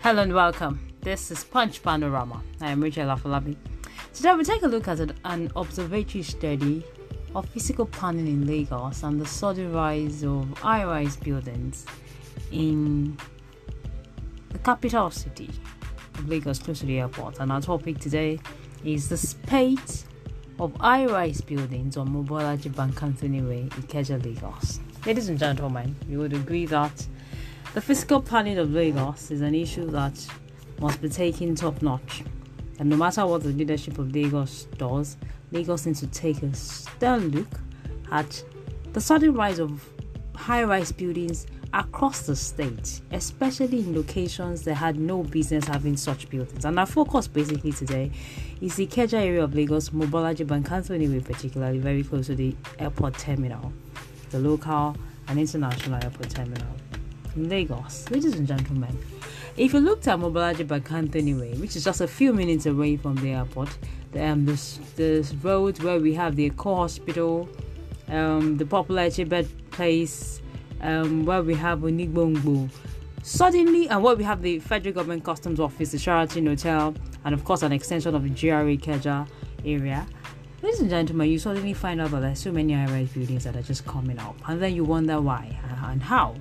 Hello and welcome. This is Punch Panorama. I am Rachel Afolabi. Today we'll take a look at an observatory study of physical planning in Lagos and the sudden rise of high-rise buildings in the capital city of Lagos, close to the airport. And our topic today is the spate of high-rise buildings on Mobolaji Bank Anthony Way, Ikeja, Lagos. Ladies and gentlemen, you would agree that the physical planning of Lagos is an issue that must be taken top notch. And no matter what the leadership of Lagos does, Lagos needs to take a stern look at the sudden rise of high rise buildings across the state, especially in locations that had no business having such buildings. And our focus basically today is the Ikeja area of Lagos, Mobolaji Bank Anthony particularly very close to the airport terminal, the local and international airport terminal Lagos. Ladies and gentlemen, if you looked at Mobolaji Bank Anthony Way, which is just a few minutes away from the airport, the, um, this, this road where we have the core hospital, um, the popular Etiebet place, um, where we have Onigbongbo. Suddenly, and where we have the federal government customs office, the Sheraton Hotel, and of course, an extension of the GRA Ikeja area. Ladies and gentlemen, you suddenly find out that there's so many high-rise buildings that are just coming up, and then you wonder why and how.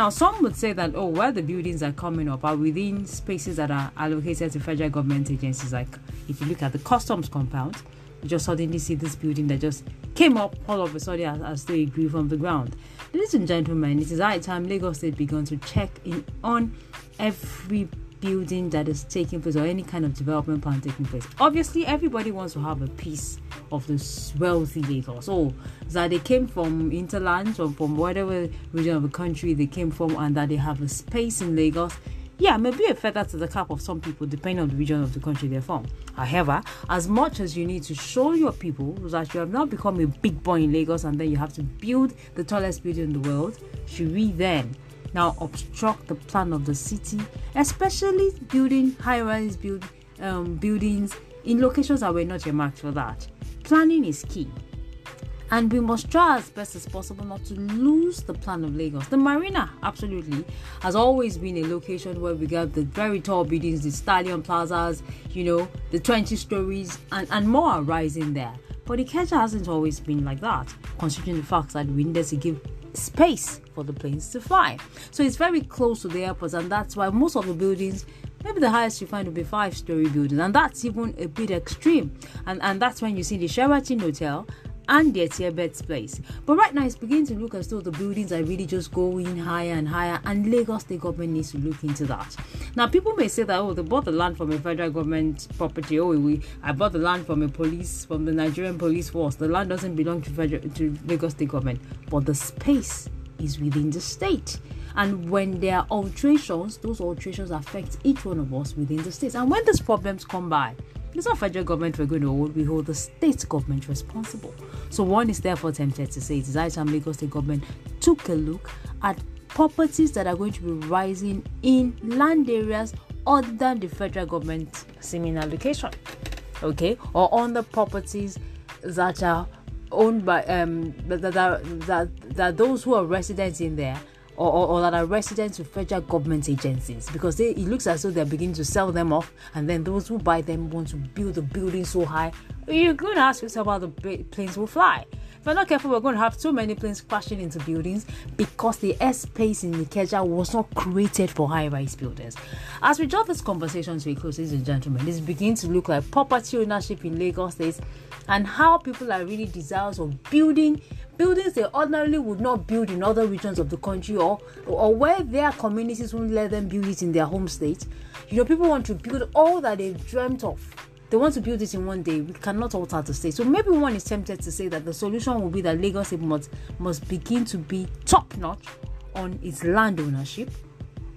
Now, some would say that, oh, where the buildings are coming up are within spaces that are allocated to federal government agencies. Like, if you look at the customs compound, you just suddenly see this building that just came up all of a sudden as, as it grew from the ground. Ladies and gentlemen, it is high time Lagos State began to check in on every building that is taking place or any kind of development plan taking place. Obviously, everybody wants to have a piece of this wealthy Lagos. So that they came from interlands or from whatever region of the country they came from and that they have a space in Lagos. Yeah, maybe a feather to the cap of some people, depending on the region of the country they're from. However, as much as you need to show your people that you have now become a big boy in Lagos and then you have to build the tallest building in the world, should we then now obstruct the plan of the city, especially building high-rise build, um, buildings in locations that were not earmarked for that. Planning is key. And we must try as best as possible not to lose the plan of Lagos. The marina, absolutely, has always been a location where we got the very tall buildings, the stallion plazas, you know, the 20 stories, and, and more are rising there. But the Ikeja hasn't always been like that, considering the fact that we needed to give space for the planes to fly. So it's very close to the airport, and that's why most of the buildings, maybe the highest you find will be five story buildings, and that's even a bit extreme. And and that's when you see the Sheraton Hotel and the Etiebet's place. But right now, it's beginning to look as though the buildings are really just going higher and higher, and Lagos State government needs to look into that. Now, people may say that oh, they bought the land from a federal government property. Oh, we I bought the land from a police from the Nigerian police force. The land doesn't belong to federal to Lagos State government, but the space is within the state. And when there are alterations, those alterations affect each one of us within the state. And when these problems come by, it's not federal government we're going to hold, we hold the state government responsible. So one is therefore tempted to say it is high time Lagos State government took a look at properties that are going to be rising in land areas other than the federal government seeming allocation. Okay, or on the properties that are owned by um that that, that, that those who are residents in there or, or, or, that are residents of federal government agencies because they, it looks as though they're beginning to sell them off and then those who buy them want to build the building so high. You're going to ask yourself how the planes will fly. If we're not careful we're going to have too many planes crashing into buildings because the airspace in Ikeja was not created for high-rise buildings as we draw this conversation to a close ladies and gentlemen this begins to look like property ownership in Lagos State and how people are really desirous of building buildings they ordinarily would not build in other regions of the country or or where their communities won't let them build it in their home state. You know, people want to build all that they've dreamt of. They want to build it in one day. We cannot alter the state. So maybe one is tempted to say that the solution will be that Lagos must must begin to be top notch on its land ownership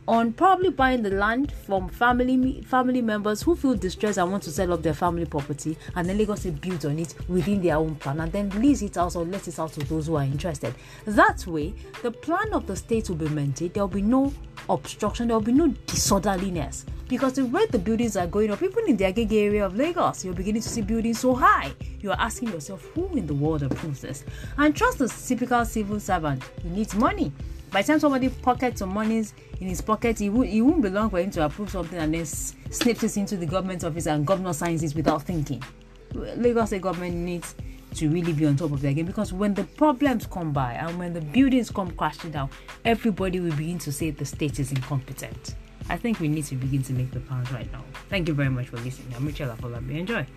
on probably buying the land from family family members who feel distressed and want to sell up their family property and then Lagos build on it within their own plan and then lease it out or let it out to those who are interested. That way, the plan of the state will be maintained. There will be no obstruction. There will be no disorderliness because the way the buildings are going up, even in the Agege area of Lagos, you're beginning to see buildings so high. You are asking yourself, who in the world approves this? And trust the typical civil servant, he needs money By the time somebody pockets some monies in his pocket, it, will, it won't be long for him to approve something and then snips it into the government office and governor signs it without thinking. Lagos State government needs to really be on top of their game because when the problems come by and when the buildings come crashing down, everybody will begin to say the state is incompetent. I think we need to begin to make the plans right now. Thank you very much for listening. I'm Rachel Afolabi. Enjoy.